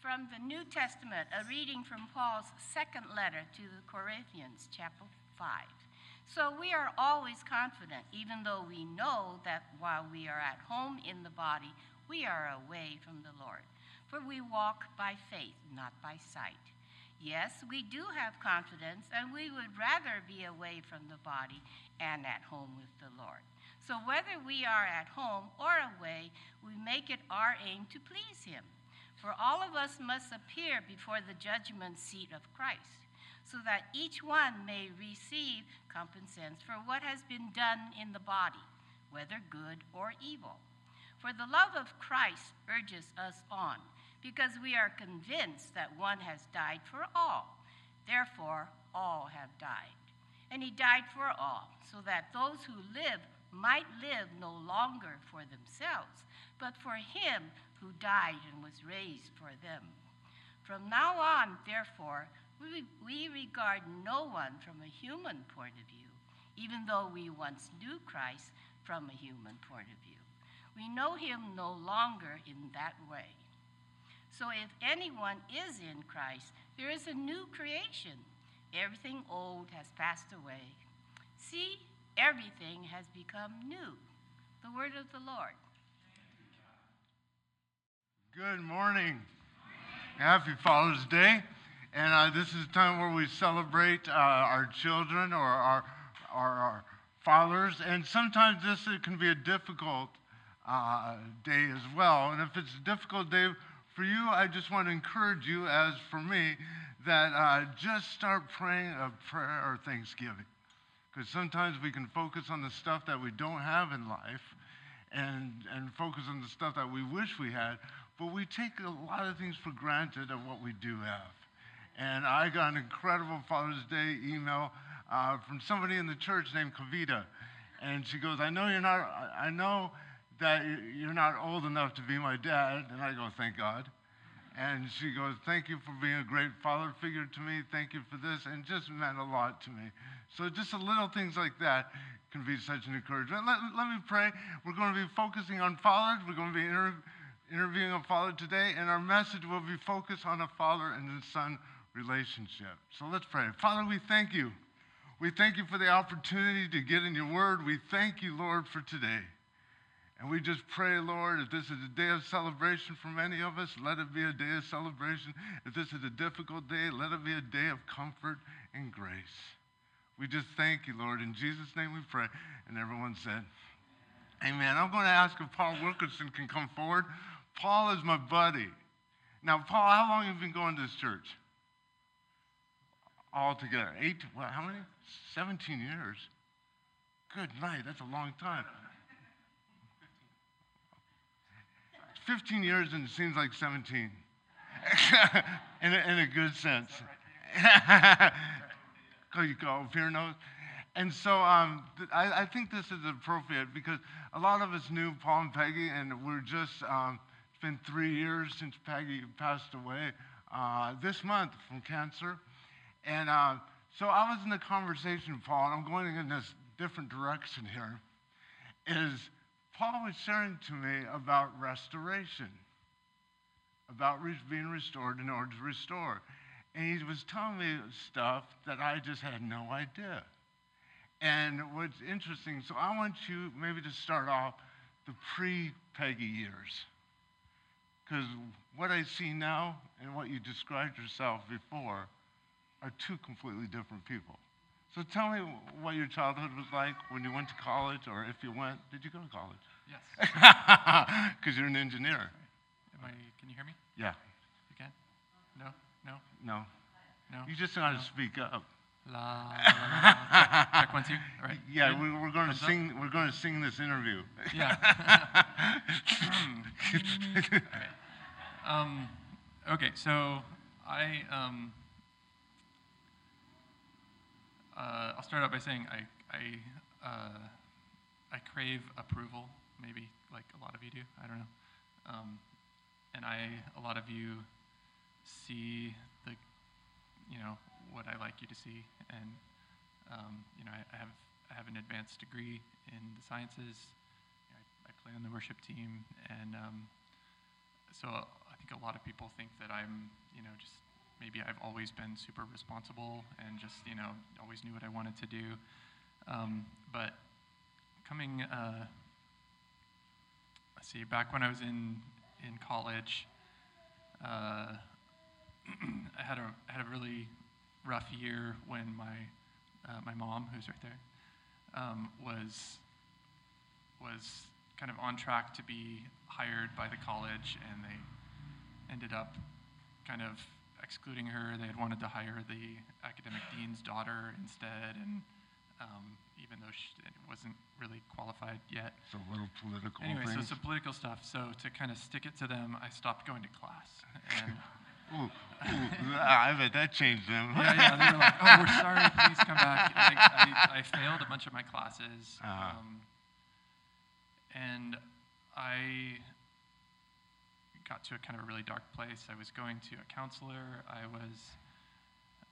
From the New Testament, a reading from Paul's second letter to the Corinthians, chapter 5. So we are always confident, even though we know that while we are at home in the body, we are away from the Lord. For we walk by faith, not by sight. Yes, we do have confidence, and we would rather be away from the body and at home with the Lord. So whether we are at home or away, we make it our aim to please Him. For all of us must appear before the judgment seat of Christ, so that each one may receive compensation for what has been done in the body, whether good or evil. For the love of Christ urges us on, because we are convinced that one has died for all. Therefore, all have died. And he died for all, so that those who live might live no longer for themselves, but for him who died and was raised for them. From now on, therefore, we, we regard no one from a human point of view, even though we once knew Christ from a human point of view. We know him no longer in that way. So if anyone is in Christ, there is a new creation. Everything old has passed away. See, everything has become new. The word of the Lord. Good morning. Happy Father's Day. And uh, this is a time where we celebrate uh, our children or our, our, our, fathers. And sometimes this can be a difficult uh, day as well. And if it's a difficult day for you, I just want to encourage you, as for me, that uh, just start praying a prayer of thanksgiving. Because sometimes we can focus on the stuff that we don't have in life and, and focus on the stuff that we wish we had, but we take a lot of things for granted of what we do have. And I got an incredible Father's Day email uh, from somebody in the church named Kavita. And she goes, I know you're not, I know that you're not old enough to be my dad. And I go, thank God. And she goes, thank you for being a great father figure to me. Thank you for this. And just meant a lot to me. So just a little things like that can be such an encouragement. Let, let me pray. We're going to be focusing on fathers. We're going to be interviewing interviewing a father today, and our message will be focused on a father and a son relationship. So let's pray. Father, we thank you. We thank you for the opportunity to get in your word. We thank you, Lord, for today. And we just pray, Lord, if this is a day of celebration for many of us, let it be a day of celebration. If this is a difficult day, let it be a day of comfort and grace. We just thank you, Lord. In Jesus' name we pray. And everyone said, Amen. I'm going to ask if Paul Wilkinson can come forward. Paul is my buddy. Now, Paul, how long have you been going to this church? All together. Eight, well, how many? 17 years. Good night. That's a long time. 15 years and it seems like 17. in, a, in a good sense. Go, you go, fear knows. And so um, th- I, I, think this is appropriate because a lot of us knew Paul and Peggy, and we're just um, it's been three years since Peggy passed away uh, this month from cancer. And uh, so I was in the conversation, Paul, and I'm going in this different direction here. Is Paul was sharing to me about restoration, about being restored in order to restore. And he was telling me stuff that I just had no idea. And what's interesting, so I want you maybe to start off the pre Peggy years. Because what I see now and what you described yourself before are two completely different people. So tell me what your childhood was like when you went to college, or if you went. Did you go to college? Yes. Because you're an engineer. Am I, can you hear me? Yeah. You can? No? No? No. No? You just got to No. speak up. La, la, la, la. Check, check one, two. All right. Yeah, Good? we, we're going to Thumbs up? sing. We're going to sing this interview. Yeah. Right. Um, okay, so I, um, uh, I'll start out by saying I, I, uh, I crave approval, maybe like a lot of you do. I don't know. Um, and I, a lot of you see the, you know, what I like you to see. And, um, you know, I, I have, I have an advanced degree in the sciences. I, I play on the worship team. And um, so I think a lot of people think that I'm, you know, just maybe I've always been super responsible and just, you know, always knew what I wanted to do. Um, but coming, uh, let's see, back when I was in in college, uh, I had a had a really rough year when my uh, my mom, who's right there, um, was was kind of on track to be hired by the college, and they ended up kind of excluding her. They had wanted to hire the academic dean's daughter instead, and um, even though she wasn't really qualified yet. It's a little political Anyway, so some political stuff. So to kind of stick it to them, I stopped going to class. And Ooh, ooh, I bet that changed them. yeah, yeah, they were like, "Oh, we're sorry. Please come back." Like, I, I failed a bunch of my classes, Uh-huh. um, and I got to a kind of a really dark place. I was going to a counselor. I was,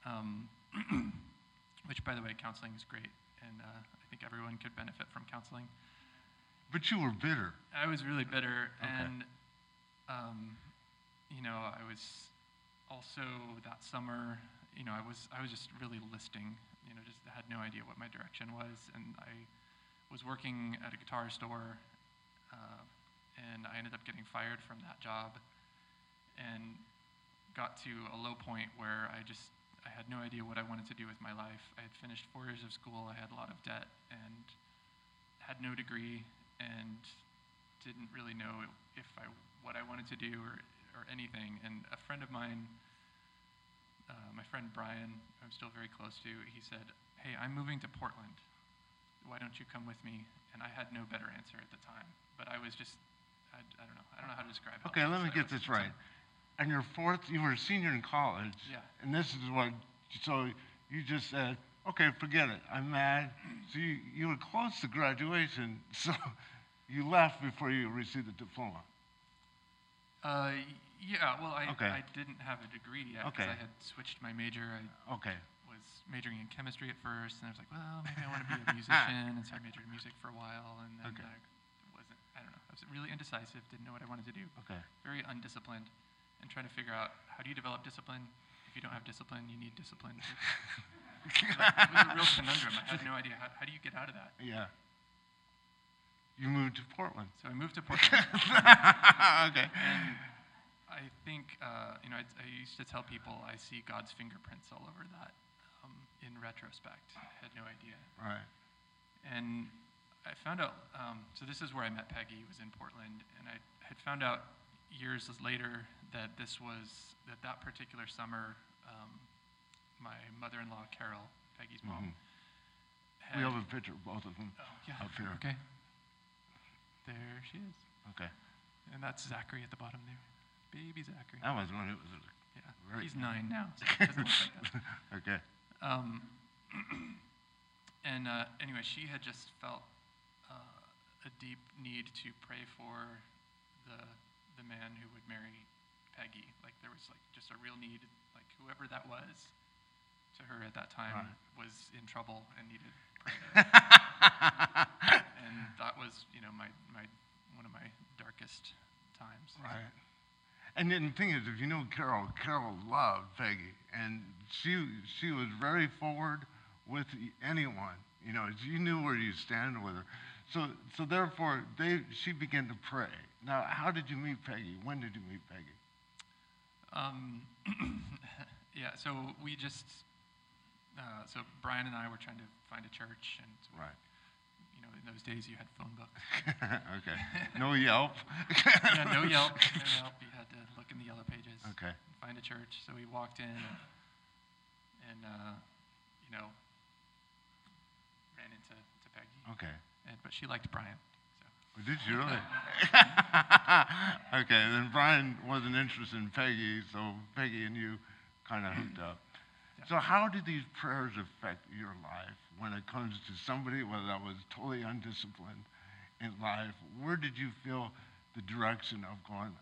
um, which, by the way, counseling is great, and uh, I think everyone could benefit from counseling. But you were bitter. I was really bitter, Okay. and um, you know, I was also that summer. You know, I was I was just really listing. You know, just had no idea what my direction was, and I was working at a guitar store, uh, and I ended up getting fired from that job, and got to a low point where I just I had no idea what I wanted to do with my life. I had finished four years of school. I had a lot of debt and had no degree and didn't really know if I what I wanted to do or or anything. And a friend of mine, uh, my friend Brian, who I'm still very close to, he said, "Hey, I'm moving to Portland. Why don't you come with me?" And I had no better answer at the time, but I was just I, I don't know I don't know how to describe. it. Okay, let me get this right. And you're fourth, you were a senior in college. Yeah. And this is what, so you just said, okay, forget it. I'm mad. So you, you were close to graduation, so you left before you received the diploma. Uh, yeah, well, I, Okay. I didn't have a degree yet because Okay. I had switched my major. I Okay. was majoring in chemistry at first, and I was like, well, maybe I want to be a musician, and so I majored in music for a while, and then Okay. I wasn't, I don't know, I was really indecisive, didn't know what I wanted to do, Okay. very undisciplined, and trying to figure out how do you develop discipline? If you don't have discipline, you need discipline. Like, it was a real conundrum. I had no idea how, how do you get out of that. Yeah. You moved to Portland. So I moved to Portland. okay. And I think, uh, you know, I, I used to tell people I see God's fingerprints all over that um, in retrospect. I had no idea. Right. And I found out, um, so this is where I met Peggy, was in Portland. And I had found out years later that this was, that that particular summer, um, my mother in law, Carol, Peggy's mom, We had- have a picture of both of them Oh, yeah. up here. Okay. There she is. Okay. And that's Zachary at the bottom there. Baby Zachary. That was when it was. Yeah. Very He's nine now, so it doesn't look like that. okay. Um, and uh, anyway, she had just felt uh, a deep need to pray for the the man who would marry Peggy. Like there was like just a real need, like whoever that was, to her at that time Right. was in trouble and needed prayer. and that was, you know, my my one of my darkest times. Right. And then the thing is, if you know Carol, Carol loved Peggy, and she she was very forward with anyone. You know, you knew where you stand with her. So so therefore, they she began to pray. Now, how did you meet Peggy? When did you meet Peggy? Um, yeah, so we just, uh, so Brian and I were trying to find a church, and Right. You know, in those days you had phone books. okay. No Yelp. yeah, no Yelp, no Yelp. You had to look in the yellow pages Okay. find a church. So we walked in, and, and uh, you know, ran into to Peggy, Okay. and, but she liked Brian. So Did you really? okay, then Brian wasn't interested in Peggy, so Peggy and you kind of hooked up. So, how did these prayers affect your life when it comes to somebody, whether that was totally undisciplined in life? Where did you feel the direction of going?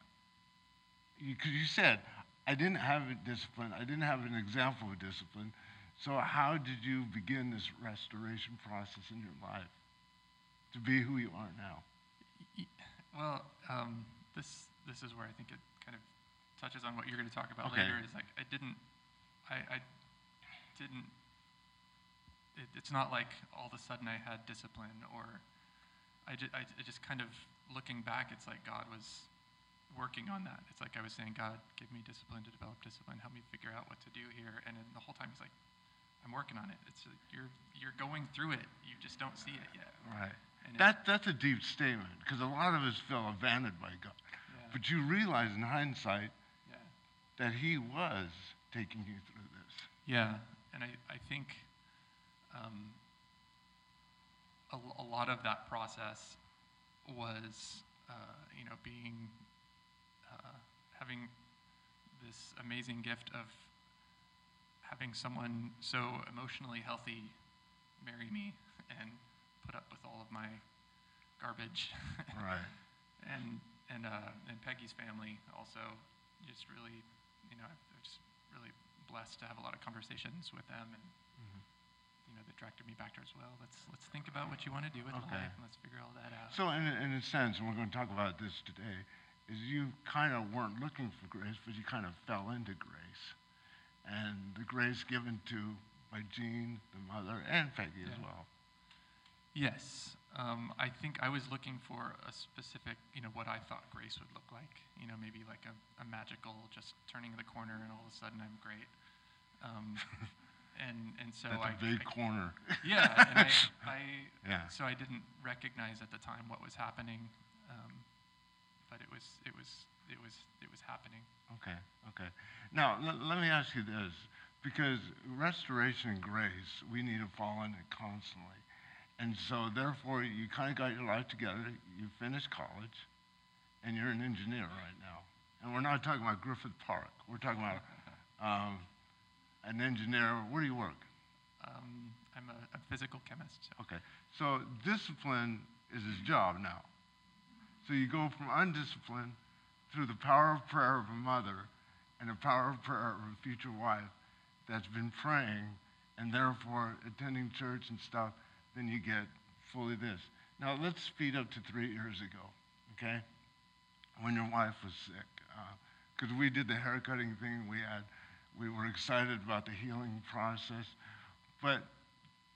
Because you, said, I didn't have a discipline, I didn't have an example of discipline. So, how did you begin this restoration process in your life to be who you are now? Well, um, this this is where I think it kind of touches on what you're going to talk about Okay. later. Is like I didn't, I, I didn't. It, it's not like all of a sudden I had discipline, or I, ju- I, I just kind of looking back. It's like God was working on that. It's like I was saying, God, give me discipline to develop discipline. Help me figure out what to do here. And then the whole time He's like, I'm working on it. It's you're you're going through it. You just don't see it yet. Right. And That, that's a deep statement because a lot of us feel abandoned by God. Yeah. But you realize in hindsight Yeah. that He was taking you through this. Yeah, and I, I think um, a, a lot of that process was, uh, you know, being, uh, having this amazing gift of having someone so emotionally healthy marry me and put up with all of my garbage. Right. and and uh, and Peggy's family also just really, you know, I'm just really blessed to have a lot of conversations with them, and you know, they directed me back towards well, let's let's think about what you want to do with Okay. life, and let's figure all that out. So, in, a- in a sense, and we're going to talk about this today, is you kind of weren't looking for grace, but you kind of fell into grace. And the grace given to by Jean, the mother, and Peggy as well. Yes, um, I think I was looking for a specific, you know, what I thought grace would look like. You know, maybe like a, a magical, just turning the corner, and all of a sudden I'm great. Um, and and so That's I a big I- corner. yeah, and I, I Yeah. so I didn't recognize at the time what was happening, um, but it was it was it was it was happening. Okay, okay. Now, l- let me ask you this, because restoration and grace, we need to fall in it constantly. And so, therefore, you kind of got your life together, you finished college, and you're an engineer right now. And we're not talking about Griffith Park, we're talking about um, an engineer. Where do you work? Um, I'm a, a physical chemist. So. Okay, so discipline is his job now. So you go from undisciplined through the power of prayer of a mother and the power of prayer of a future wife that's been praying and therefore attending church and stuff, then you get fully this. Now let's speed up to three years ago, okay? When your wife was sick. Because we did the haircutting thing, we had, we were excited about the healing process. But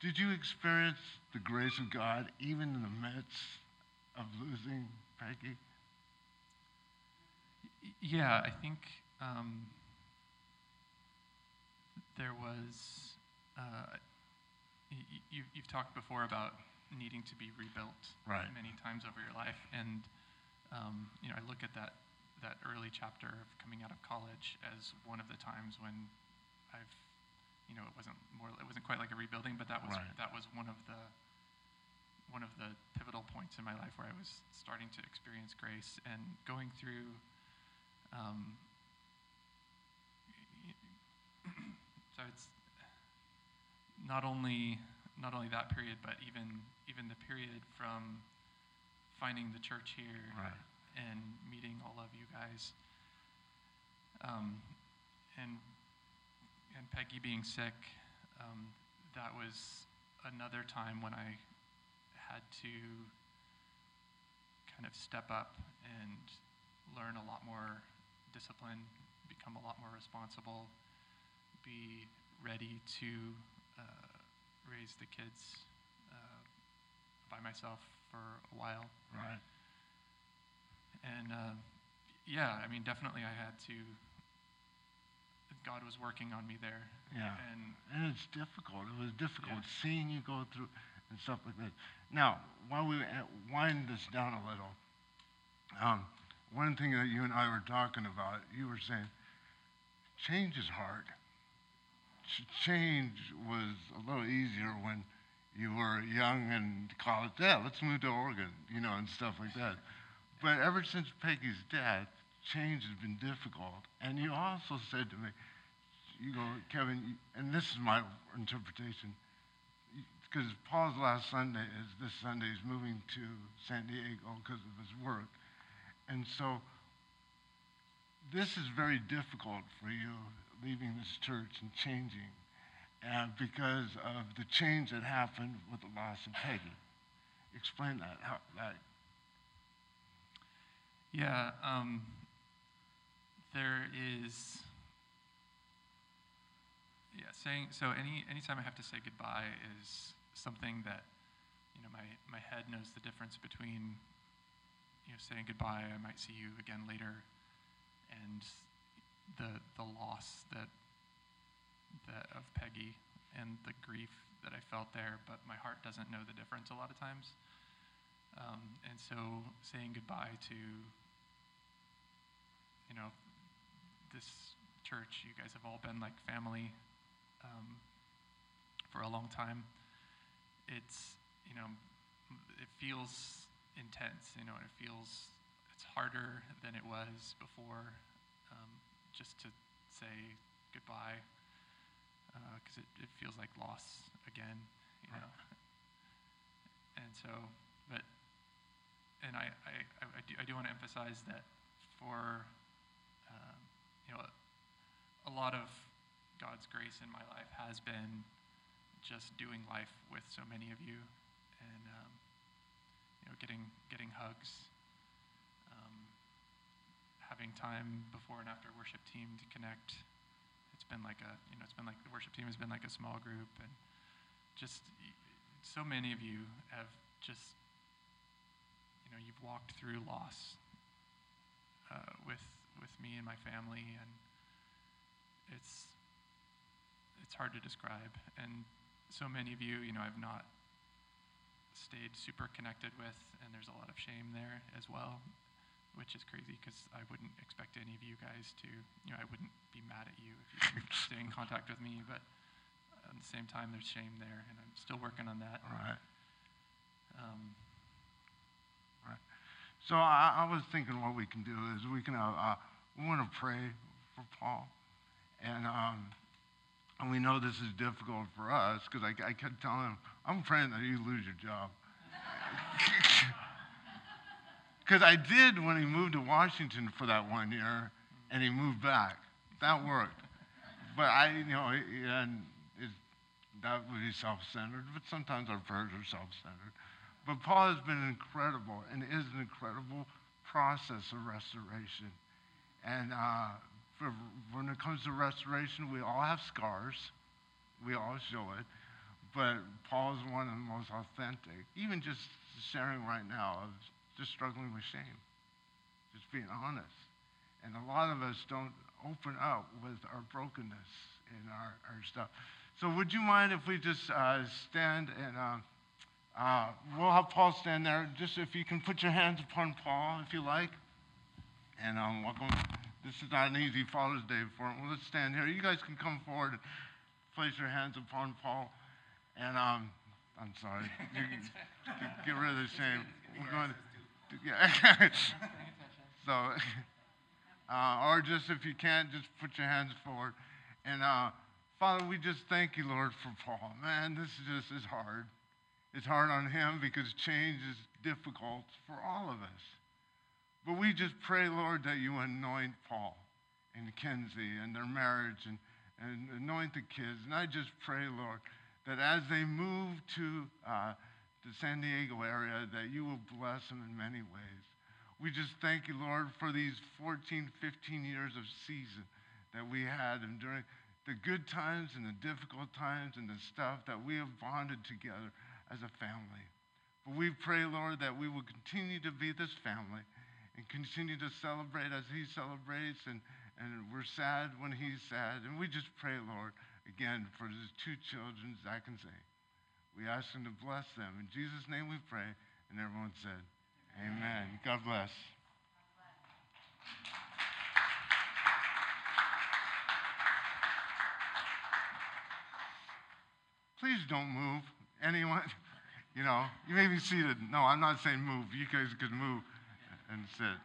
did you experience the grace of God even in the midst of losing Peggy? Yeah, I think um, there was. Uh, you, you've talked before about needing to be rebuilt Right. many times over your life, and um, you know, I look at that that early chapter of coming out of college as one of the times when I've, you know, it wasn't more, it wasn't quite like a rebuilding, but that was Right. that was one of the one of the pivotal points in my life where I was starting to experience grace and going through. Um, so it's not only not only that period, but even even the period from finding the church here Right. And meeting all of you guys. Um, and and Peggy being sick, um, that was another time when I had to kind of step up and learn a lot more discipline, become a lot more responsible, be ready to uh, raise the kids uh, by myself for a while. Right. And uh, yeah, I mean, definitely I had to. God was working on me there. Yeah. And And it's difficult. It was difficult Yeah. seeing you go through and stuff like that. Now, while we uh, wind this down a little, um, one thing that you and I were talking about, you were saying, change is hard. Ch- change was a little easier when you were young and college. Yeah, let's move to Oregon, you know, and stuff like that. But ever since Peggy's death, change has been difficult. And you also said to me, you go, Kevin, and this is my interpretation, because Paul's last Sunday is this Sunday. He's moving to San Diego because of his work. And so this is very difficult for you, leaving this church and changing, uh, because of the change that happened with the loss of Peggy. Explain that. How, that Yeah, um, there is yeah saying so any anytime i have to say goodbye is something that you know my my head knows the difference between you know saying goodbye i might see you again later and the the loss that that of peggy and the grief that i felt there but my heart doesn't know the difference a lot of times. Um, and so saying goodbye to you know, this church, you guys have all been like family um, for a long time. It's, you know, it feels intense, you know, and it feels, it's harder than it was before um, just to say goodbye because uh, it, it feels like loss again, you know. And so, but, and I, I, I do, I do want to emphasize that for you know, a lot of God's grace in my life has been just doing life with so many of you, and um, you know, getting getting hugs, um, having time before and after worship team to connect. It's been like a you know, it's been like the worship team has been like a small group, and just so many of you have just you know, you've walked through loss uh, with with me and my family, and it's it's hard to describe. And so many of you, you know, I've not stayed super connected with, and there's a lot of shame there as well, which is crazy because I wouldn't expect any of you guys to, you know, I wouldn't be mad at you if you stay in contact with me, but at the same time, there's shame there, and I'm still working on that. All right. Um, So I, I was thinking what we can do is we can, uh, uh, we want to pray for Paul. And, um, and we know this is difficult for us because I, I kept telling him, I'm praying that you lose your job. Because I did when he moved to Washington for that one year and he moved back. That worked. But I, you know, and it, that would be self centered, but sometimes our prayers are self centered. But Paul has been incredible and is an incredible process of restoration. And uh, for, when it comes to restoration, we all have scars. We all show it. But Paul is one of the most authentic. Even just sharing right now of just struggling with shame, just being honest. And a lot of us don't open up with our brokenness and our, our stuff. So would you mind if we just uh, stand and uh, uh, we'll have Paul stand there. Just if you can put your hands upon Paul, if you like. And um, welcome. This is not an easy Father's Day for him. Well, let's stand here. You guys can come forward and place your hands upon Paul. And um, I'm sorry. You, get, get rid of the shame. We're going to, yeah. so, uh, or just if you can't, just put your hands forward. And uh, Father, we just thank you, Lord, for Paul. Man, this is just is hard. It's hard on him because change is difficult for all of us. But we just pray, Lord, that you anoint Paul and Kenzie and their marriage and, and anoint the kids. And I just pray, Lord, that as they move to uh, the San Diego area, that you will bless them in many ways. We just thank you, Lord, for these 14, 15 years of season that we had and during the good times and the difficult times and the stuff that we have bonded together as a family. But we pray, Lord, that we will continue to be this family and continue to celebrate as he celebrates, and, and we're sad when he's sad. And we just pray, Lord, again, for his two children, Zach and Zay. We ask him to bless them. In Jesus' name we pray. And everyone said, Amen. Amen. God bless. Please don't move. Anyone? You know, you may be seated. No, I'm not saying move. You guys could move and sit.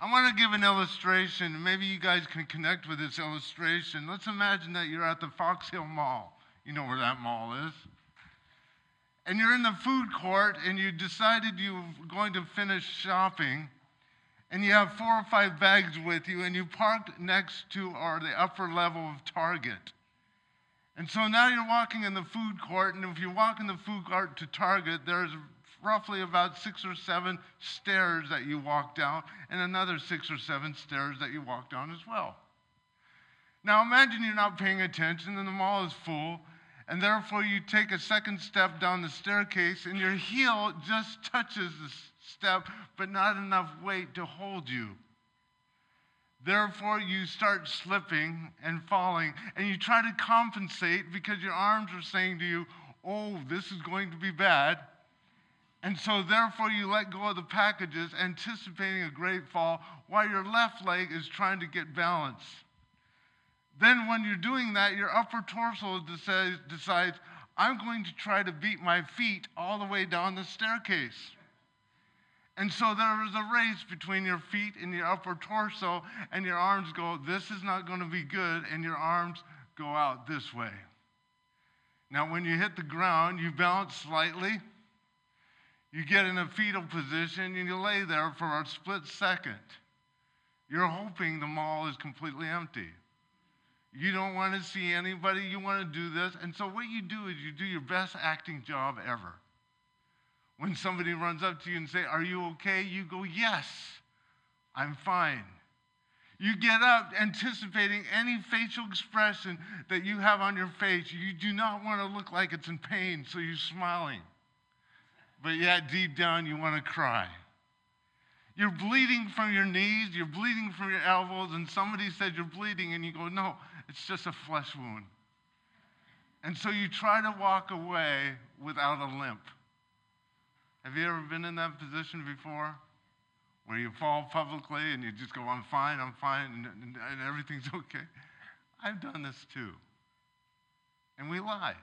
I want to give an illustration. Maybe you guys can connect with this illustration. Let's imagine that you're at the Fox Hill Mall. You know where that mall is. And you're in the food court and you decided you're going to finish shopping and you have four or five bags with you and you parked next to or the upper level of Target. And so now you're walking in the food court, and if you walk in the food court to Target, there's roughly about six or seven stairs that you walk down, and another six or seven stairs that you walk down as well. Now imagine you're not paying attention and the mall is full, and therefore you take a second step down the staircase and your heel just touches the step, but not enough weight to hold you. Therefore, you start slipping and falling, and you try to compensate because your arms are saying to you, Oh, this is going to be bad. And so, therefore, you let go of the packages, anticipating a great fall, while your left leg is trying to get balance. Then, when you're doing that, your upper torso decides, decides I'm going to try to beat my feet all the way down the staircase. And so there is a race between your feet and your upper torso, and your arms go, This is not going to be good, and your arms go out this way. Now, when you hit the ground, you balance slightly. You get in a fetal position and you lay there for a split second. You're hoping the mall is completely empty. You don't want to see anybody. You want to do this. And so, what you do is you do your best acting job ever. When somebody runs up to you and say, "Are you okay?" you go, "Yes, I'm fine." You get up anticipating any facial expression that you have on your face. You do not want to look like it's in pain, so you're smiling. But yet, deep down, you want to cry. You're bleeding from your knees, you're bleeding from your elbows, and somebody said you're bleeding, and you go, No, it's just a flesh wound. And so you try to walk away without a limp. Have you ever been in that position before? Where you fall publicly and you just go, I'm fine, I'm fine, and, and, and everything's okay. I've done this too. And we lie.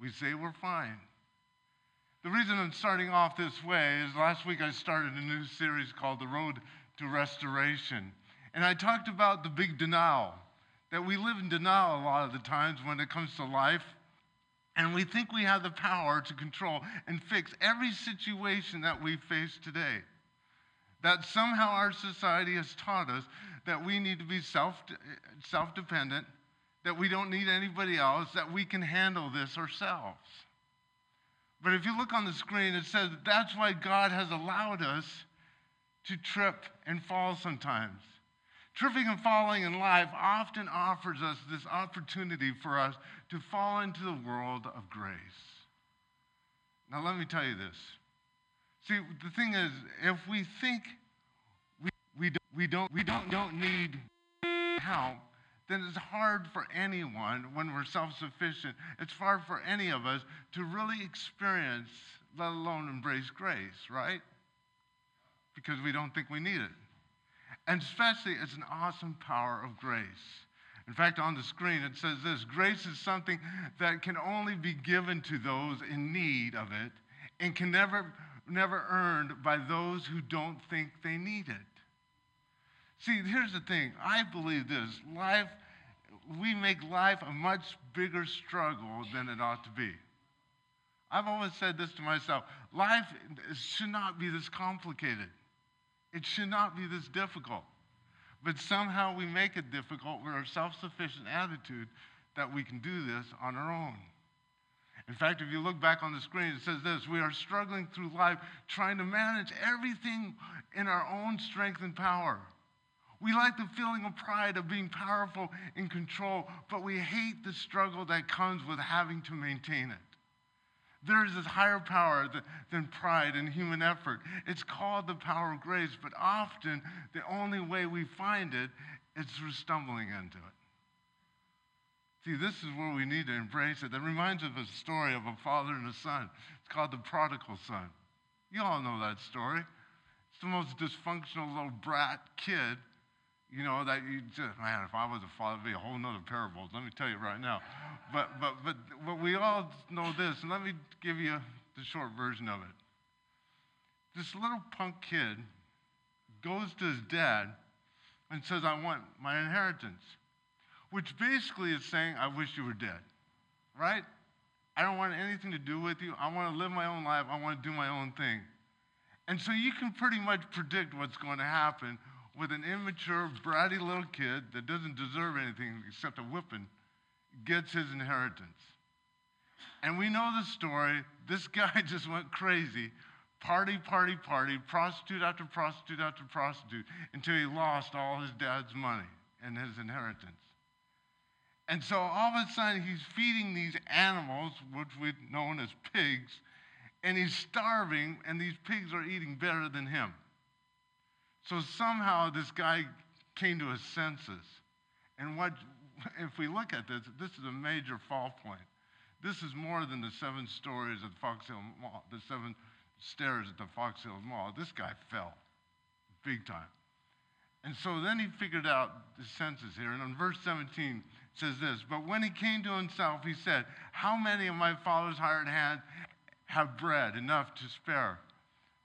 We say we're fine. The reason I'm starting off this way is last week I started a new series called The Road to Restoration. And I talked about the big denial, that we live in denial a lot of the times when it comes to life. And we think we have the power to control and fix every situation that we face today. That somehow our society has taught us that we need to be self, self-dependent, that we don't need anybody else, that we can handle this ourselves. But if you look on the screen, it says that that's why God has allowed us to trip and fall sometimes. Tripping and falling in life often offers us this opportunity for us to fall into the world of grace. Now, let me tell you this. See, the thing is, if we think we, we, don't, we, don't, we don't, don't need help, then it's hard for anyone when we're self sufficient, it's hard for any of us to really experience, let alone embrace grace, right? Because we don't think we need it. And especially, it's an awesome power of grace. In fact, on the screen it says this grace is something that can only be given to those in need of it and can never, never earned by those who don't think they need it. See, here's the thing I believe this life, we make life a much bigger struggle than it ought to be. I've always said this to myself life should not be this complicated. It should not be this difficult. But somehow we make it difficult with our self sufficient attitude that we can do this on our own. In fact, if you look back on the screen, it says this We are struggling through life trying to manage everything in our own strength and power. We like the feeling of pride of being powerful in control, but we hate the struggle that comes with having to maintain it. There is this higher power than pride and human effort. It's called the power of grace, but often the only way we find it is through stumbling into it. See, this is where we need to embrace it. That reminds us of a story of a father and a son. It's called the prodigal son. You all know that story. It's the most dysfunctional little brat kid you know, that you just, man, if I was a father, it'd be a whole nother parable. Let me tell you right now. But, but, but, but we all know this, and let me give you the short version of it. This little punk kid goes to his dad and says, I want my inheritance, which basically is saying, I wish you were dead, right? I don't want anything to do with you. I want to live my own life. I want to do my own thing. And so you can pretty much predict what's going to happen with an immature, bratty little kid that doesn't deserve anything except a whipping gets his inheritance. And we know the story. This guy just went crazy. Party, party, party, prostitute after prostitute after prostitute, until he lost all his dad's money and his inheritance. And so all of a sudden, he's feeding these animals, which we've known as pigs, and he's starving, and these pigs are eating better than him. So somehow this guy came to his senses. And what, if we look at this, this is a major fall point. This is more than the seven stories at the Fox Hill Mall, the seven stairs at the Fox Hill Mall. This guy fell big time. And so then he figured out the senses here. And in verse 17 it says this But when he came to himself, he said, How many of my father's hired hands have bread enough to spare?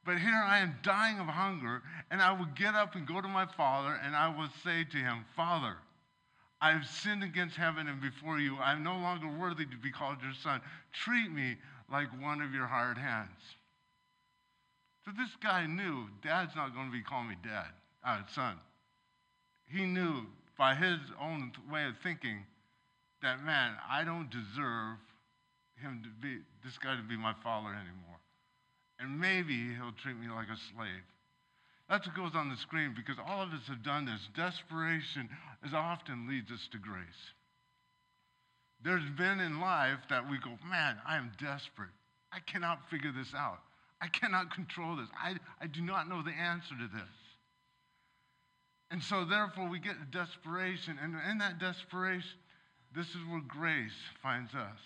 But here I am dying of hunger, and I will get up and go to my father, and I will say to him, Father, I have sinned against heaven and before you. I am no longer worthy to be called your son. Treat me like one of your hired hands. So this guy knew dad's not going to be calling me dad, uh, son. He knew by his own way of thinking that, man, I don't deserve him to be, this guy to be my father anymore. And maybe he'll treat me like a slave. That's what goes on the screen because all of us have done this. Desperation as often leads us to grace. There's been in life that we go, man, I am desperate. I cannot figure this out. I cannot control this. I, I do not know the answer to this. And so, therefore, we get desperation. And in that desperation, this is where grace finds us.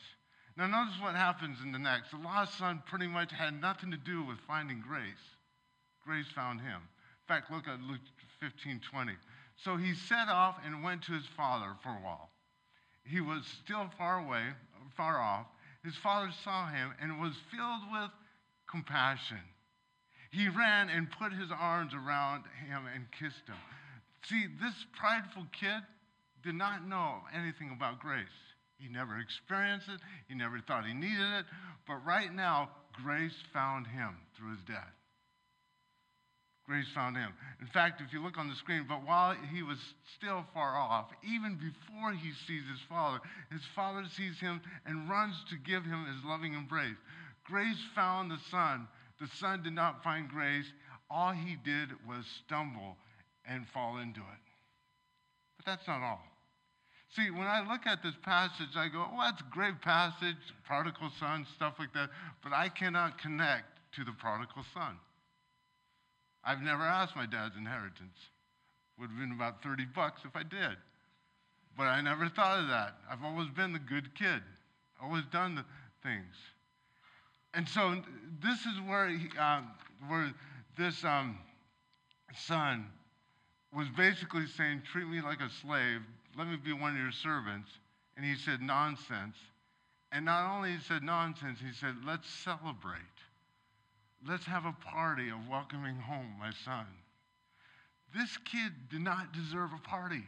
Now, notice what happens in the next. The lost son pretty much had nothing to do with finding grace. Grace found him. In fact, look at Luke 15 20. So he set off and went to his father for a while. He was still far away, far off. His father saw him and was filled with compassion. He ran and put his arms around him and kissed him. See, this prideful kid did not know anything about grace. He never experienced it, he never thought he needed it, but right now, grace found him through his dad. Grace found him. In fact, if you look on the screen, but while he was still far off, even before he sees his father, his father sees him and runs to give him his loving embrace. Grace found the son. The son did not find grace. All he did was stumble and fall into it. But that's not all. See, when I look at this passage, I go, oh, that's a great passage, prodigal son, stuff like that, but I cannot connect to the prodigal son. I've never asked my dad's inheritance. Would have been about 30 bucks if I did. But I never thought of that. I've always been the good kid, always done the things. And so this is where, he, uh, where this um, son was basically saying, Treat me like a slave. Let me be one of your servants. And he said, Nonsense. And not only he said nonsense, he said, Let's celebrate. Let's have a party of welcoming home my son. This kid did not deserve a party.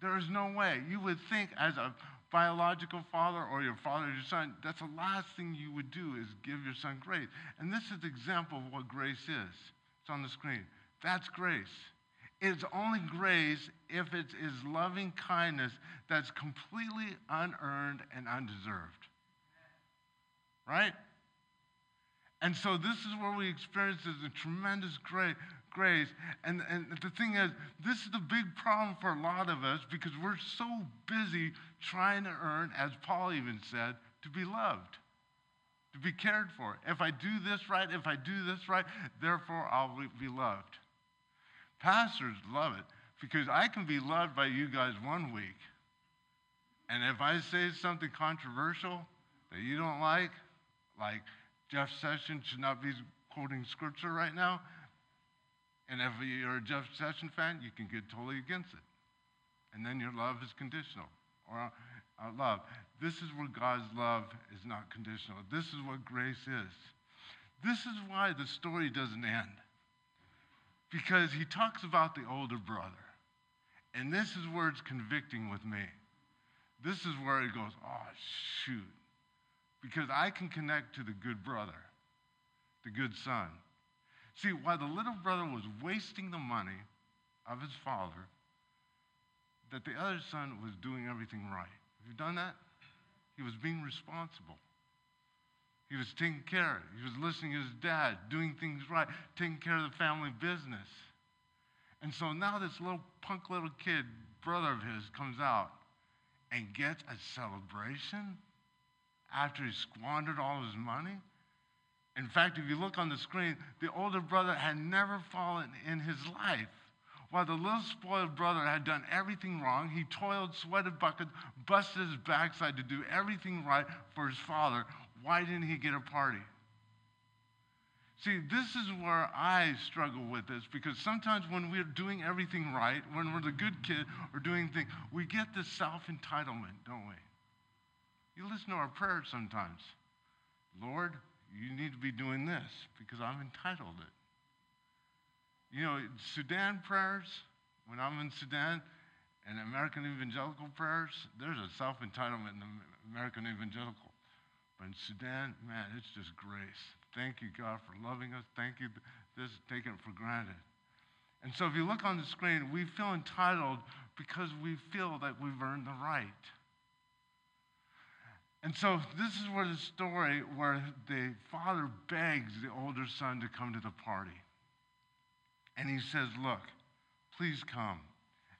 There is no way. You would think, as a biological father or your father or your son, that's the last thing you would do is give your son grace. And this is the example of what grace is. It's on the screen. That's grace. It's only grace if it is loving kindness that's completely unearned and undeserved. Right? And so this is where we experience this tremendous grace. Grace. And, and the thing is, this is the big problem for a lot of us because we're so busy trying to earn, as Paul even said, to be loved, to be cared for. If I do this right, if I do this right, therefore I'll be loved. Pastors love it because I can be loved by you guys one week. And if I say something controversial that you don't like, like Jeff Sessions should not be quoting scripture right now, and if you're a Jeff Sessions fan, you can get totally against it. And then your love is conditional or uh, love. This is where God's love is not conditional. This is what grace is. This is why the story doesn't end because he talks about the older brother. And this is where it's convicting with me. This is where it goes, oh, shoot. Because I can connect to the good brother, the good son. See, while the little brother was wasting the money of his father, that the other son was doing everything right. Have you done that? He was being responsible. He was taking care. He was listening to his dad, doing things right, taking care of the family business. And so now this little punk little kid, brother of his, comes out and gets a celebration after he squandered all his money. In fact, if you look on the screen, the older brother had never fallen in his life. While the little spoiled brother had done everything wrong, he toiled, sweated buckets, busted his backside to do everything right for his father. Why didn't he get a party? See, this is where I struggle with this because sometimes when we're doing everything right, when we're the good kid or doing things, we get this self entitlement, don't we? You listen to our prayers sometimes. Lord, you need to be doing this because I'm entitled it. You know, Sudan prayers, when I'm in Sudan, and American evangelical prayers, there's a self entitlement in the American evangelical. But in Sudan, man, it's just grace. Thank you, God, for loving us. Thank you, this, taking it for granted. And so if you look on the screen, we feel entitled because we feel that we've earned the right. And so this is where the story where the father begs the older son to come to the party. And he says, Look, please come.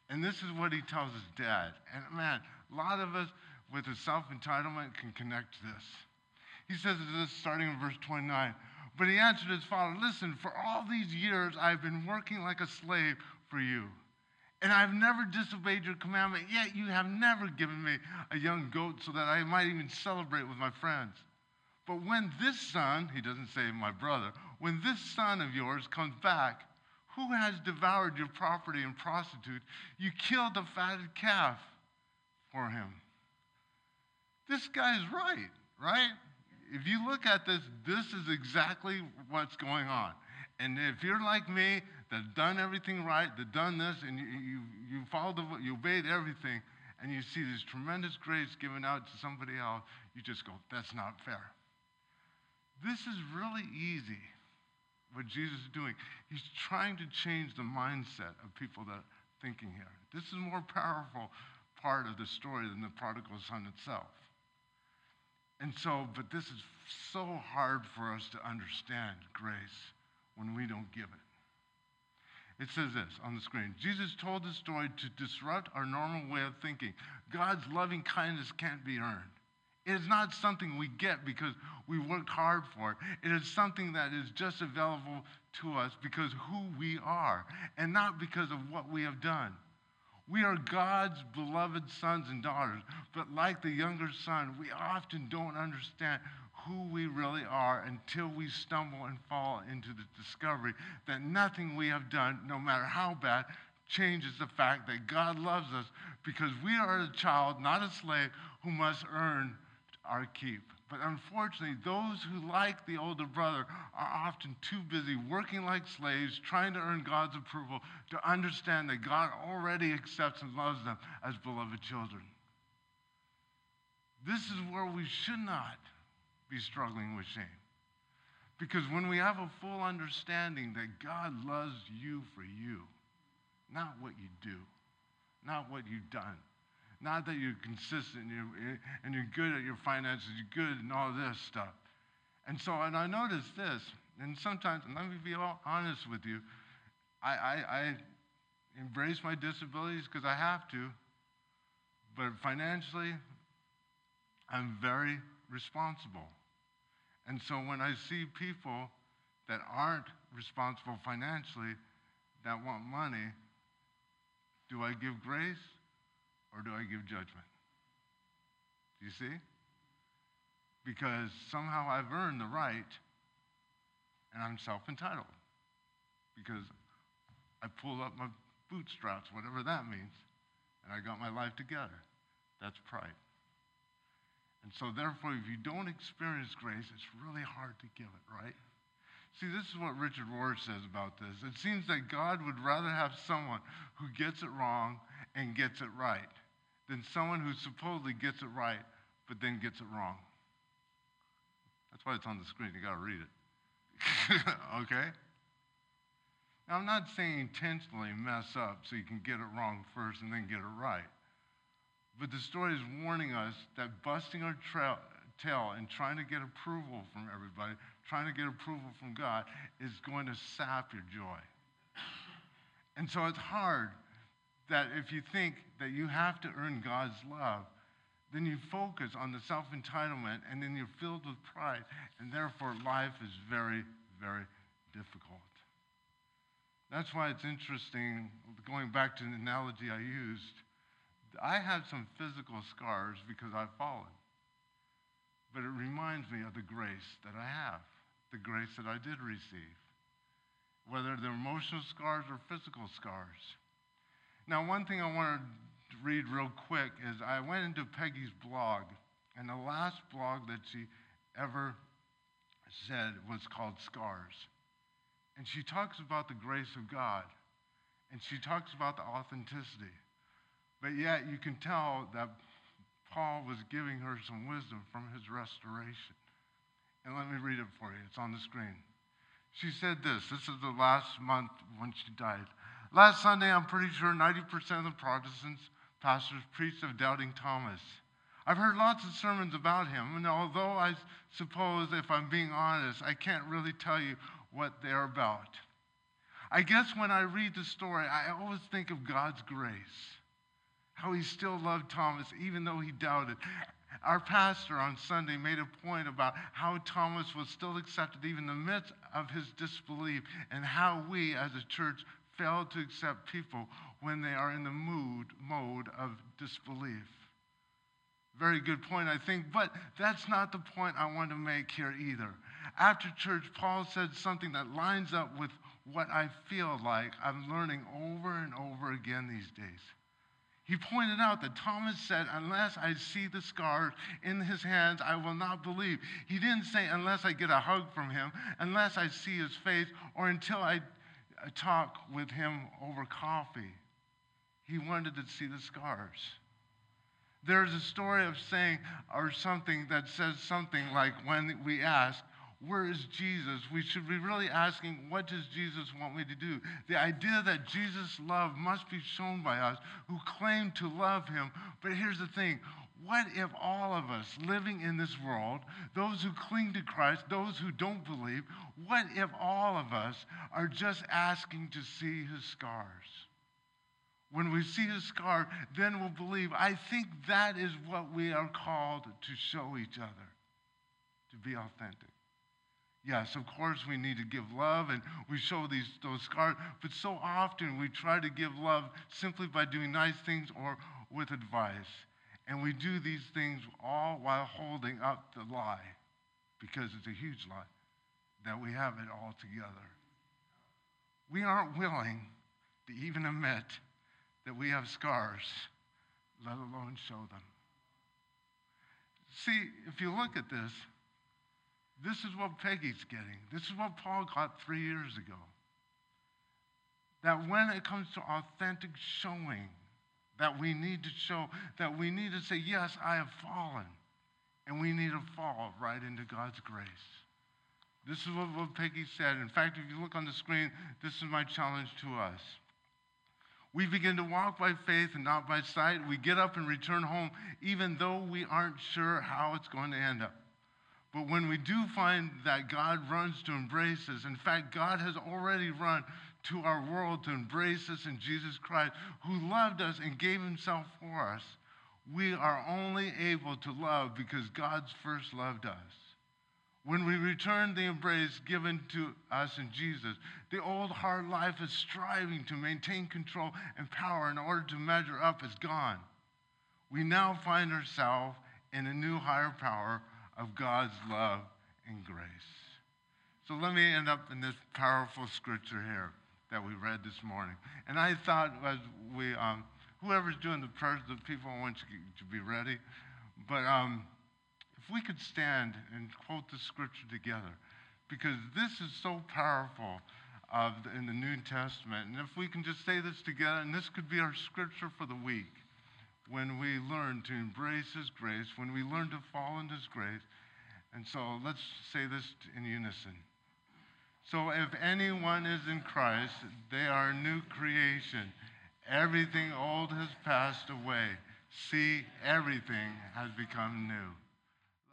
And this is what he tells his dad. And man, a lot of us with a self entitlement can connect to this. He says this starting in verse 29. But he answered his father, Listen, for all these years I've been working like a slave for you. And I've never disobeyed your commandment, yet you have never given me a young goat so that I might even celebrate with my friends. But when this son, he doesn't say my brother, when this son of yours comes back, who has devoured your property and prostitute? You killed the fatted calf for him. This guy's right, right? If you look at this, this is exactly what's going on. And if you're like me, that have done everything right, They've done this, and you, you, you followed, the, you obeyed everything, and you see this tremendous grace given out to somebody else, you just go, that's not fair. This is really easy, what Jesus is doing. He's trying to change the mindset of people that are thinking here. This is a more powerful part of the story than the prodigal son itself. And so, but this is so hard for us to understand grace when we don't give it. It says this on the screen Jesus told the story to disrupt our normal way of thinking. God's loving kindness can't be earned. It is not something we get because we worked hard for it. It is something that is just available to us because who we are and not because of what we have done. We are God's beloved sons and daughters, but like the younger son, we often don't understand who we really are until we stumble and fall into the discovery that nothing we have done, no matter how bad, changes the fact that God loves us because we are a child, not a slave, who must earn our keep. But unfortunately, those who, like the older brother, are often too busy working like slaves, trying to earn God's approval, to understand that God already accepts and loves them as beloved children. This is where we should not be struggling with shame. Because when we have a full understanding that God loves you for you, not what you do, not what you've done, not that you're consistent and you're, eh, and you're good at your finances, you're good and all this stuff. And so, and I noticed this, and sometimes, and let me be honest with you, I, I, I embrace my disabilities because I have to, but financially, I'm very responsible. And so when I see people that aren't responsible financially that want money, do I give grace or do I give judgment? Do you see? Because somehow I've earned the right and I'm self entitled because I pulled up my bootstraps, whatever that means, and I got my life together. That's pride. And so, therefore, if you don't experience grace, it's really hard to give it, right? See, this is what Richard Rohr says about this. It seems that God would rather have someone who gets it wrong and gets it right than someone who supposedly gets it right but then gets it wrong. That's why it's on the screen. You got to read it. okay? Now, I'm not saying intentionally mess up so you can get it wrong first and then get it right. But the story is warning us that busting our trail, tail and trying to get approval from everybody, trying to get approval from God, is going to sap your joy. And so it's hard that if you think that you have to earn God's love, then you focus on the self entitlement and then you're filled with pride, and therefore life is very, very difficult. That's why it's interesting, going back to the analogy I used, I have some physical scars because I've fallen. But it reminds me of the grace that I have, the grace that I did receive, whether they're emotional scars or physical scars. Now, one thing I want to read real quick is I went into Peggy's blog, and the last blog that she ever said was called Scars. And she talks about the grace of God, and she talks about the authenticity. But yet, you can tell that Paul was giving her some wisdom from his restoration. And let me read it for you. It's on the screen. She said this. This is the last month when she died. Last Sunday, I'm pretty sure 90% of the Protestants pastors preached of doubting Thomas. I've heard lots of sermons about him, and although I suppose, if I'm being honest, I can't really tell you what they're about. I guess when I read the story, I always think of God's grace, how he still loved Thomas even though he doubted. Our pastor on Sunday made a point about how Thomas was still accepted even in the midst of his disbelief, and how we as a church fail to accept people when they are in the mood, mode of disbelief. Very good point, I think, but that's not the point I want to make here either. After church, Paul said something that lines up with what I feel like I'm learning over and over again these days. He pointed out that Thomas said, Unless I see the scars in his hands, I will not believe. He didn't say, Unless I get a hug from him, unless I see his face, or until I uh, talk with him over coffee. He wanted to see the scars. There's a story of saying, or something that says something like, when we ask, where is Jesus? We should be really asking, what does Jesus want me to do? The idea that Jesus' love must be shown by us who claim to love him. But here's the thing what if all of us living in this world, those who cling to Christ, those who don't believe, what if all of us are just asking to see his scars? When we see his scar, then we'll believe. I think that is what we are called to show each other, to be authentic. Yes, of course we need to give love and we show these those scars, but so often we try to give love simply by doing nice things or with advice. And we do these things all while holding up the lie, because it's a huge lie, that we have it all together. We aren't willing to even admit that we have scars, let alone show them. See, if you look at this, this is what Peggy's getting. This is what Paul got three years ago. That when it comes to authentic showing, that we need to show, that we need to say, Yes, I have fallen. And we need to fall right into God's grace. This is what, what Peggy said. In fact, if you look on the screen, this is my challenge to us. We begin to walk by faith and not by sight. We get up and return home, even though we aren't sure how it's going to end up. But when we do find that God runs to embrace us, in fact, God has already run to our world to embrace us in Jesus Christ, who loved us and gave himself for us, we are only able to love because God's first loved us. When we return the embrace given to us in Jesus, the old hard life of striving to maintain control and power in order to measure up is gone. We now find ourselves in a new higher power of God's love and grace. So let me end up in this powerful scripture here that we read this morning. And I thought as we, um, whoever's doing the prayers, the people I want you to be ready. But um, if we could stand and quote the scripture together, because this is so powerful uh, in the New Testament. And if we can just say this together, and this could be our scripture for the week when we learn to embrace His grace, when we learn to fall in His grace. And so let's say this in unison. So if anyone is in Christ, they are a new creation. Everything old has passed away. See, everything has become new.